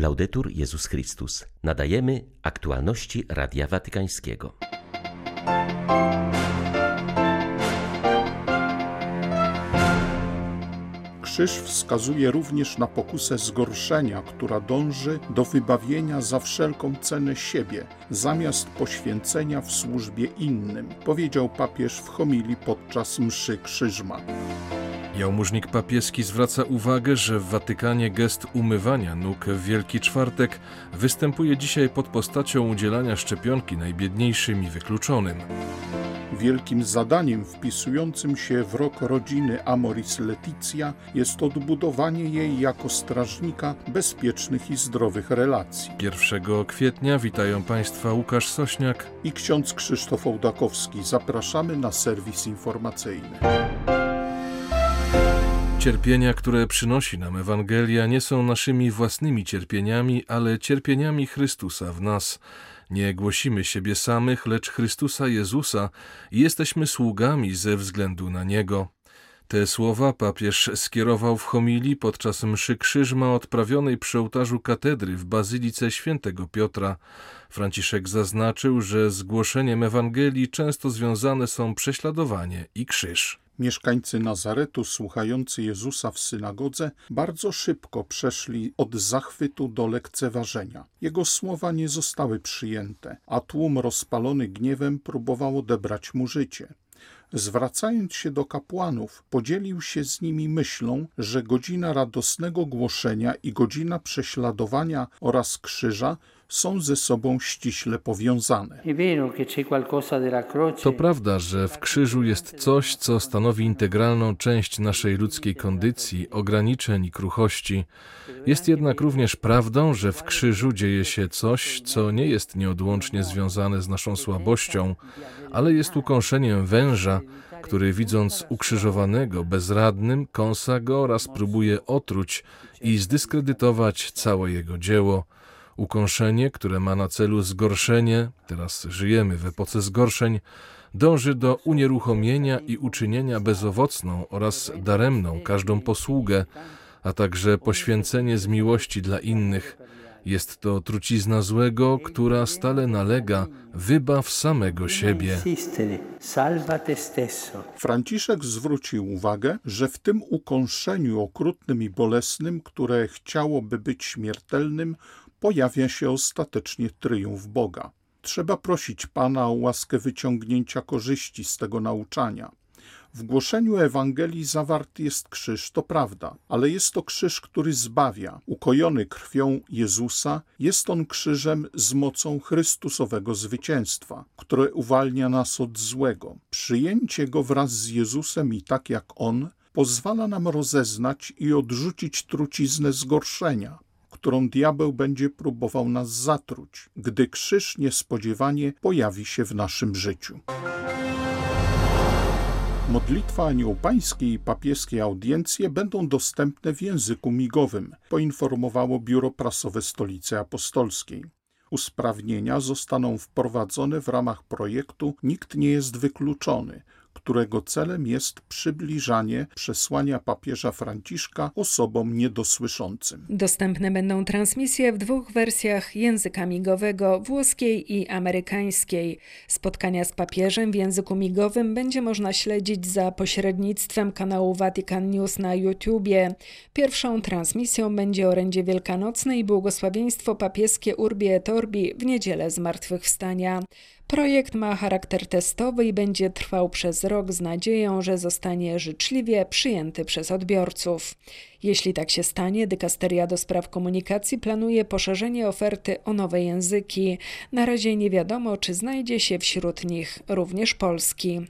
Laudetur Jezus Chrystus. Nadajemy aktualności Radia Watykańskiego. Krzyż wskazuje również na pokusę zgorszenia, która dąży do wybawienia za wszelką cenę siebie, zamiast poświęcenia w służbie innym, powiedział papież w homilii podczas mszy krzyżma. Jałmużnik papieski zwraca uwagę, że w Watykanie gest umywania nóg w Wielki Czwartek występuje dzisiaj pod postacią udzielania szczepionki najbiedniejszym i wykluczonym. Wielkim zadaniem wpisującym się w rok rodziny Amoris Leticia jest odbudowanie jej jako strażnika bezpiecznych i zdrowych relacji. 1 kwietnia witają Państwa Łukasz Sośniak i ksiądz Krzysztof Ołdakowski. Zapraszamy na serwis informacyjny. Cierpienia, które przynosi nam Ewangelia, nie są naszymi własnymi cierpieniami, ale cierpieniami Chrystusa w nas. Nie głosimy siebie samych, lecz Chrystusa Jezusa i jesteśmy sługami ze względu na Niego. Te słowa papież skierował w homilii podczas mszy krzyżma odprawionej przy ołtarzu katedry w Bazylice Świętego Piotra. Franciszek zaznaczył, że z głoszeniem Ewangelii często związane są prześladowanie i krzyż. Mieszkańcy Nazaretu, słuchający Jezusa w synagodze, bardzo szybko przeszli od zachwytu do lekceważenia. Jego słowa nie zostały przyjęte, a tłum rozpalony gniewem próbował odebrać mu życie. Zwracając się do kapłanów, podzielił się z nimi myślą, że godzina radosnego głoszenia i godzina prześladowania oraz krzyża są ze sobą ściśle powiązane. To prawda, że w krzyżu jest coś, co stanowi integralną część naszej ludzkiej kondycji, ograniczeń i kruchości. Jest jednak również prawdą, że w krzyżu dzieje się coś, co nie jest nieodłącznie związane z naszą słabością, ale jest ukąszeniem węża, który widząc ukrzyżowanego bezradnym, kąsa go oraz próbuje otruć i zdyskredytować całe jego dzieło. Ukąszenie, które ma na celu zgorszenie, teraz żyjemy w epoce zgorszeń, dąży do unieruchomienia i uczynienia bezowocną oraz daremną każdą posługę, a także poświęcenie z miłości dla innych. Jest to trucizna złego, która stale nalega, wybaw samego siebie. Franciszek zwrócił uwagę, że w tym ukąszeniu okrutnym i bolesnym, które chciałoby być śmiertelnym, pojawia się ostatecznie tryumf Boga. Trzeba prosić Pana o łaskę wyciągnięcia korzyści z tego nauczania. W głoszeniu Ewangelii zawarty jest krzyż, to prawda, ale jest to krzyż, który zbawia. Ukojony krwią Jezusa, jest on krzyżem z mocą Chrystusowego zwycięstwa, które uwalnia nas od złego. Przyjęcie go wraz z Jezusem i tak jak on pozwala nam rozeznać i odrzucić truciznę zgorszenia, którą diabeł będzie próbował nas zatruć, gdy krzyż niespodziewanie pojawi się w naszym życiu. Modlitwa Anioł Pańskiej i papieskie audiencje będą dostępne w języku migowym, poinformowało Biuro Prasowe Stolicy Apostolskiej. Usprawnienia zostaną wprowadzone w ramach projektu Nikt nie jest wykluczony, którego celem jest przybliżanie przesłania papieża Franciszka osobom niedosłyszącym. Dostępne będą transmisje w dwóch wersjach języka migowego, włoskiej i amerykańskiej. Spotkania z papieżem w języku migowym będzie można śledzić za pośrednictwem kanału Vatican News na YouTubie. Pierwszą transmisją będzie orędzie wielkanocne i błogosławieństwo papieskie Urbi et Orbi w niedzielę Zmartwychwstania. Projekt ma charakter testowy i będzie trwał przez rok z nadzieją, że zostanie życzliwie przyjęty przez odbiorców. Jeśli tak się stanie, Dykasteria do Spraw Komunikacji planuje poszerzenie oferty o nowe języki. Na razie nie wiadomo, czy znajdzie się wśród nich również polski.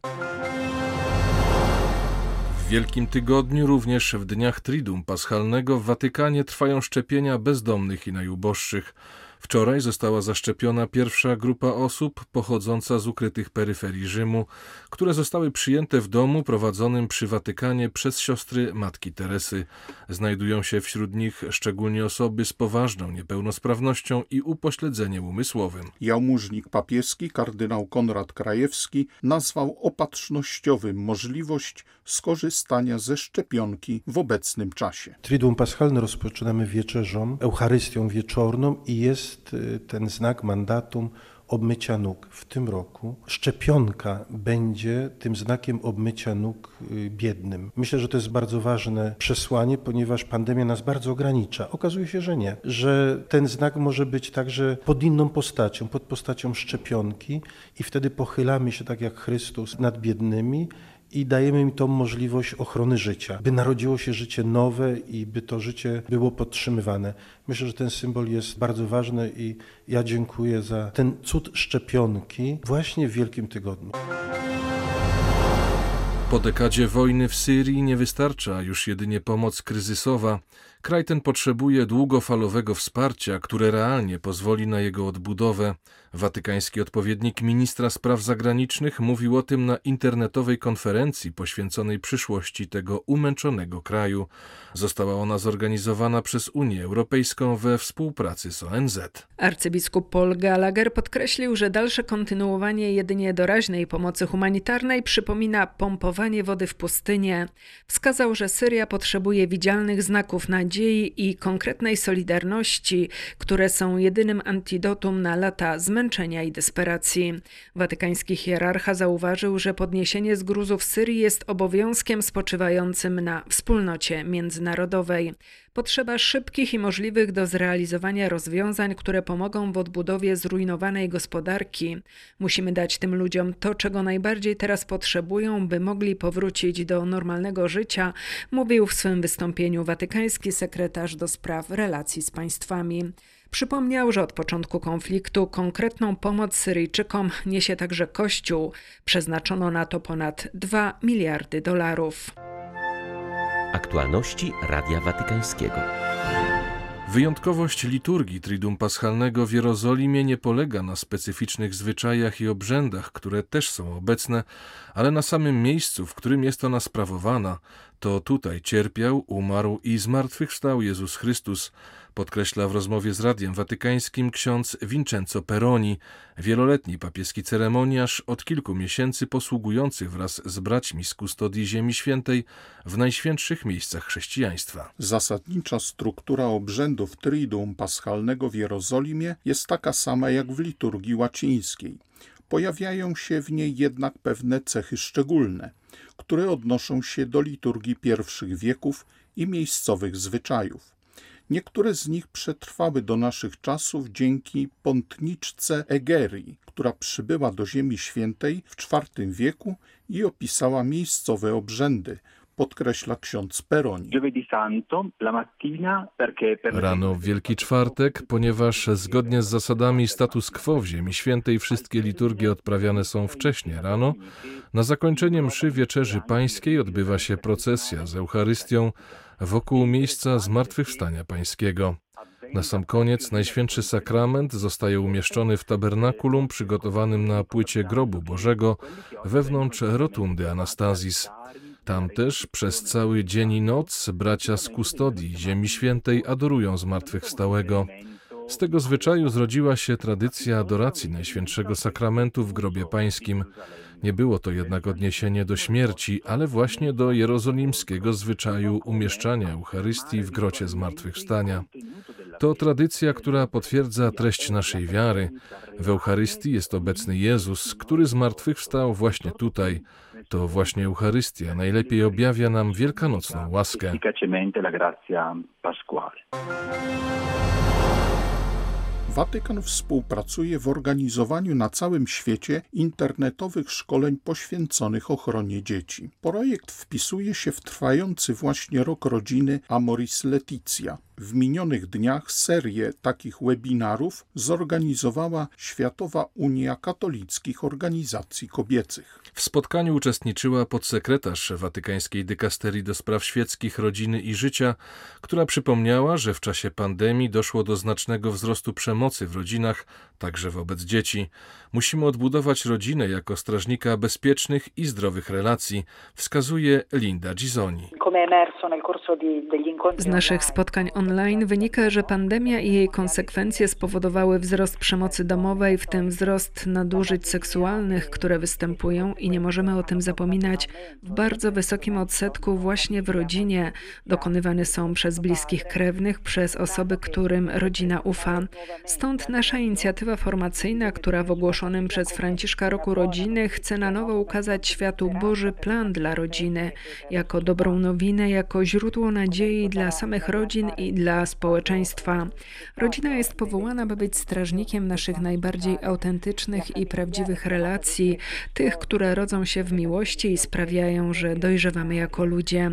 W Wielkim Tygodniu, również w dniach Triduum Paschalnego w Watykanie trwają szczepienia bezdomnych i najuboższych. Wczoraj została zaszczepiona pierwsza grupa osób pochodząca z ukrytych peryferii Rzymu, które zostały przyjęte w domu prowadzonym przy Watykanie przez siostry Matki Teresy. Znajdują się wśród nich szczególnie osoby z poważną niepełnosprawnością i upośledzeniem umysłowym. Jałmużnik papieski kardynał Konrad Krajewski nazwał opatrznościowym możliwość skorzystania ze szczepionki w obecnym czasie. Triduum Paschalne rozpoczynamy wieczerzą, Eucharystią wieczorną i jest y, ten znak mandatum obmycia nóg. W tym roku szczepionka będzie tym znakiem obmycia nóg y, biednym. Myślę, że to jest bardzo ważne przesłanie, ponieważ pandemia nas bardzo ogranicza. Okazuje się, że nie, że ten znak może być także pod inną postacią, pod postacią szczepionki i wtedy pochylamy się tak jak Chrystus nad biednymi i dajemy im tą możliwość ochrony życia, by narodziło się życie nowe i by to życie było podtrzymywane. Myślę, że ten symbol jest bardzo ważny i ja dziękuję za ten cud szczepionki właśnie w Wielkim Tygodniu. Po dekadzie wojny w Syrii nie wystarcza już jedynie pomoc kryzysowa. Kraj ten potrzebuje długofalowego wsparcia, które realnie pozwoli na jego odbudowę. Watykański odpowiednik ministra spraw zagranicznych mówił o tym na internetowej konferencji poświęconej przyszłości tego umęczonego kraju. Została ona zorganizowana przez Unię Europejską we współpracy z ONZ. Arcybiskup Paul Gallagher podkreślił, że dalsze kontynuowanie jedynie doraźnej pomocy humanitarnej przypomina pompowanie wody w pustynię. Wskazał, że Syria potrzebuje widzialnych znaków nadziei i konkretnej solidarności, które są jedynym antidotum na lata zmęczenia i desperacji. Watykański hierarcha zauważył, że podniesienie z gruzów Syrii jest obowiązkiem spoczywającym na wspólnocie międzynarodowej. Potrzeba szybkich i możliwych do zrealizowania rozwiązań, które pomogą w odbudowie zrujnowanej gospodarki. Musimy dać tym ludziom to, czego najbardziej teraz potrzebują, by mogli powrócić do normalnego życia, mówił w swym wystąpieniu watykański sekretarz do spraw relacji z państwami. Przypomniał, że od początku konfliktu konkretną pomoc Syryjczykom niesie także Kościół. Przeznaczono na to ponad 2 miliardy dolarów. Aktualności Radia Watykańskiego. Wyjątkowość liturgii Triduum Paschalnego w Jerozolimie nie polega na specyficznych zwyczajach i obrzędach, które też są obecne, ale na samym miejscu, w którym jest ona sprawowana. To tutaj cierpiał, umarł i zmartwychwstał Jezus Chrystus, podkreśla w rozmowie z Radiem Watykańskim ksiądz Vincenzo Peroni, wieloletni papieski ceremoniarz, od kilku miesięcy posługujący wraz z braćmi z kustodii Ziemi Świętej w najświętszych miejscach chrześcijaństwa. Zasadnicza struktura obrzędów Triduum Paschalnego w Jerozolimie jest taka sama jak w liturgii łacińskiej. Pojawiają się w niej jednak pewne cechy szczególne, które odnoszą się do liturgii pierwszych wieków i miejscowych zwyczajów. Niektóre z nich przetrwały do naszych czasów dzięki pątniczce Egerii, która przybyła do Ziemi Świętej w IV wieku i opisała miejscowe obrzędy, podkreśla ksiądz Peroni. Rano w Wielki Czwartek, ponieważ zgodnie z zasadami status quo w Ziemi Świętej wszystkie liturgie odprawiane są wcześnie rano, na zakończenie mszy Wieczerzy Pańskiej odbywa się procesja z Eucharystią wokół miejsca Zmartwychwstania Pańskiego. Na sam koniec Najświętszy Sakrament zostaje umieszczony w tabernakulum przygotowanym na płycie grobu Bożego wewnątrz rotundy Anastazis. Tam też przez cały dzień i noc bracia z kustodii Ziemi Świętej adorują zmartwychwstałego. Z tego zwyczaju zrodziła się tradycja adoracji Najświętszego Sakramentu w grobie pańskim. Nie było to jednak odniesienie do śmierci, ale właśnie do jerozolimskiego zwyczaju umieszczania Eucharystii w grocie zmartwychwstania. To tradycja, która potwierdza treść naszej wiary. W Eucharystii jest obecny Jezus, który zmartwychwstał właśnie tutaj. To właśnie Eucharystia najlepiej objawia nam wielkanocną łaskę. Watykan współpracuje w organizowaniu na całym świecie internetowych szkoleń poświęconych ochronie dzieci. Projekt wpisuje się w trwający właśnie rok rodziny Amoris Leticia. W minionych dniach serię takich webinarów zorganizowała Światowa Unia Katolickich Organizacji Kobiecych. W spotkaniu uczestniczyła podsekretarz Watykańskiej Dykasterii do Spraw Świeckich, Rodziny i Życia, która przypomniała, że w czasie pandemii doszło do znacznego wzrostu przemocy w rodzinach, także wobec dzieci. Musimy odbudować rodzinę jako strażnika bezpiecznych i zdrowych relacji, wskazuje Linda Gizoni. Z naszych spotkań online wynika, że pandemia i jej konsekwencje spowodowały wzrost przemocy domowej, w tym wzrost nadużyć seksualnych, które występują i nie możemy o tym zapominać, w bardzo wysokim odsetku właśnie w rodzinie dokonywane są przez bliskich krewnych, przez osoby, którym rodzina ufa. Stąd nasza inicjatywa formacyjna, która w ogłoszonym przez Franciszka Roku Rodziny chce na nowo ukazać światu Boży plan dla rodziny, jako dobrą nowinę, jako źródło nadziei dla samych rodzin i dla społeczeństwa. Rodzina jest powołana, by być strażnikiem naszych najbardziej autentycznych i prawdziwych relacji, tych, które rodzą się w miłości i sprawiają, że dojrzewamy jako ludzie.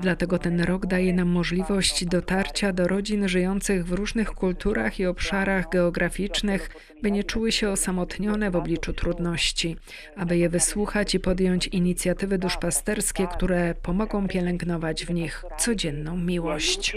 Dlatego ten rok daje nam możliwość dotarcia do rodzin żyjących w różnych kulturach i obszarach geograficznych, by nie czuły się osamotnione w obliczu trudności, aby je wysłuchać i podjąć inicjatywy duszpasterskie, które pomogą pielęgnować w nich codzienną miłość.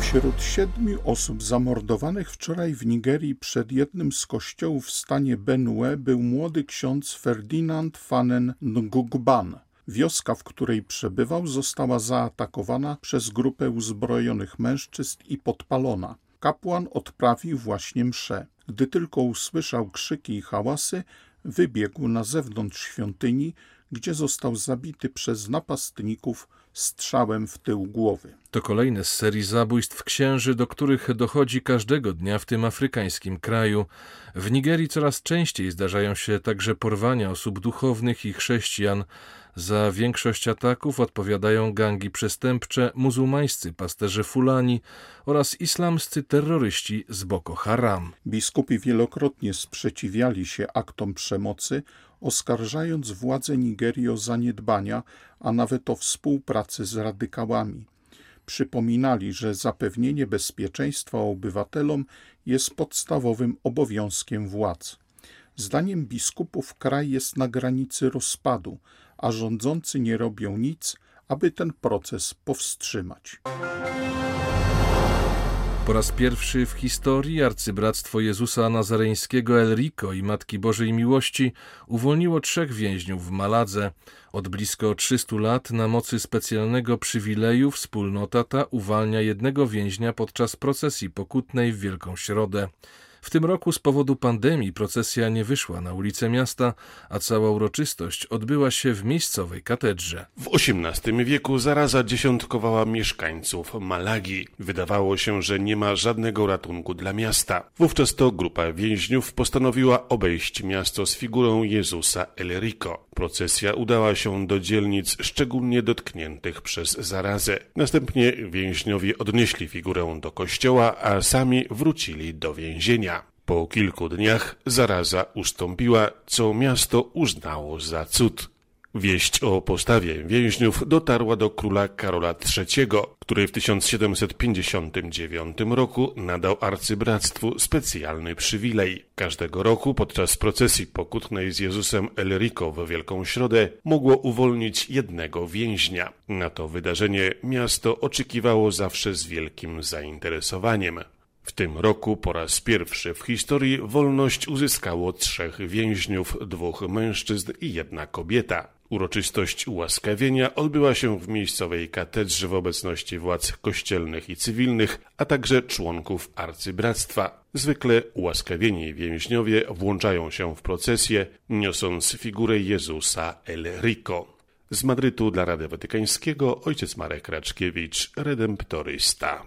Wśród siedmiu osób zamordowanych wczoraj w Nigerii przed jednym z kościołów w stanie Benue był młody ksiądz Ferdinand Fanen Ngugban. Wioska, w której przebywał, została zaatakowana przez grupę uzbrojonych mężczyzn i podpalona. Kapłan odprawił właśnie mszę. Gdy tylko usłyszał krzyki i hałasy, wybiegł na zewnątrz świątyni, gdzie został zabity przez napastników strzałem w tył głowy. To kolejne z serii zabójstw księży, do których dochodzi każdego dnia w tym afrykańskim kraju. W Nigerii coraz częściej zdarzają się także porwania osób duchownych i chrześcijan. Za większość ataków odpowiadają gangi przestępcze, muzułmańscy pasterze Fulani oraz islamscy terroryści z Boko Haram. Biskupi wielokrotnie sprzeciwiali się aktom przemocy, oskarżając władze Nigerii o zaniedbania, a nawet o współpracę z radykałami. Przypominali, że zapewnienie bezpieczeństwa obywatelom jest podstawowym obowiązkiem władz. Zdaniem biskupów kraj jest na granicy rozpadu, a rządzący nie robią nic, aby ten proces powstrzymać. Po raz pierwszy w historii arcybractwo Jezusa Nazareńskiego Elrico i Matki Bożej Miłości uwolniło trzech więźniów w Maladze. Od blisko 300 lat na mocy specjalnego przywileju wspólnota ta uwalnia jednego więźnia podczas procesji pokutnej w Wielką Środę. W tym roku z powodu pandemii procesja nie wyszła na ulice miasta, a cała uroczystość odbyła się w miejscowej katedrze. W XVIII wieku zaraza dziesiątkowała mieszkańców Malagi. Wydawało się, że nie ma żadnego ratunku dla miasta. Wówczas to grupa więźniów postanowiła obejść miasto z figurą Jezusa El Rico. Procesja udała się do dzielnic szczególnie dotkniętych przez zarazę. Następnie więźniowie odnieśli figurę do kościoła, a sami wrócili do więzienia. Po kilku dniach zaraza ustąpiła, co miasto uznało za cud. Wieść o postawie więźniów dotarła do króla Karola III, który w 1759 roku nadał arcybractwu specjalny przywilej. Każdego roku podczas procesji pokutnej z Jezusem Elrico w Wielką Środę mogło uwolnić jednego więźnia. Na to wydarzenie miasto oczekiwało zawsze z wielkim zainteresowaniem. W tym roku po raz pierwszy w historii wolność uzyskało trzech więźniów, dwóch mężczyzn i jedna kobieta. Uroczystość ułaskawienia odbyła się w miejscowej katedrze w obecności władz kościelnych i cywilnych, a także członków arcybractwa. Zwykle ułaskawieni więźniowie włączają się w procesję, niosąc figurę Jezusa El Rico. Z Madrytu dla Rady Watykańskiego ojciec Marek Raczkiewicz, redemptorysta.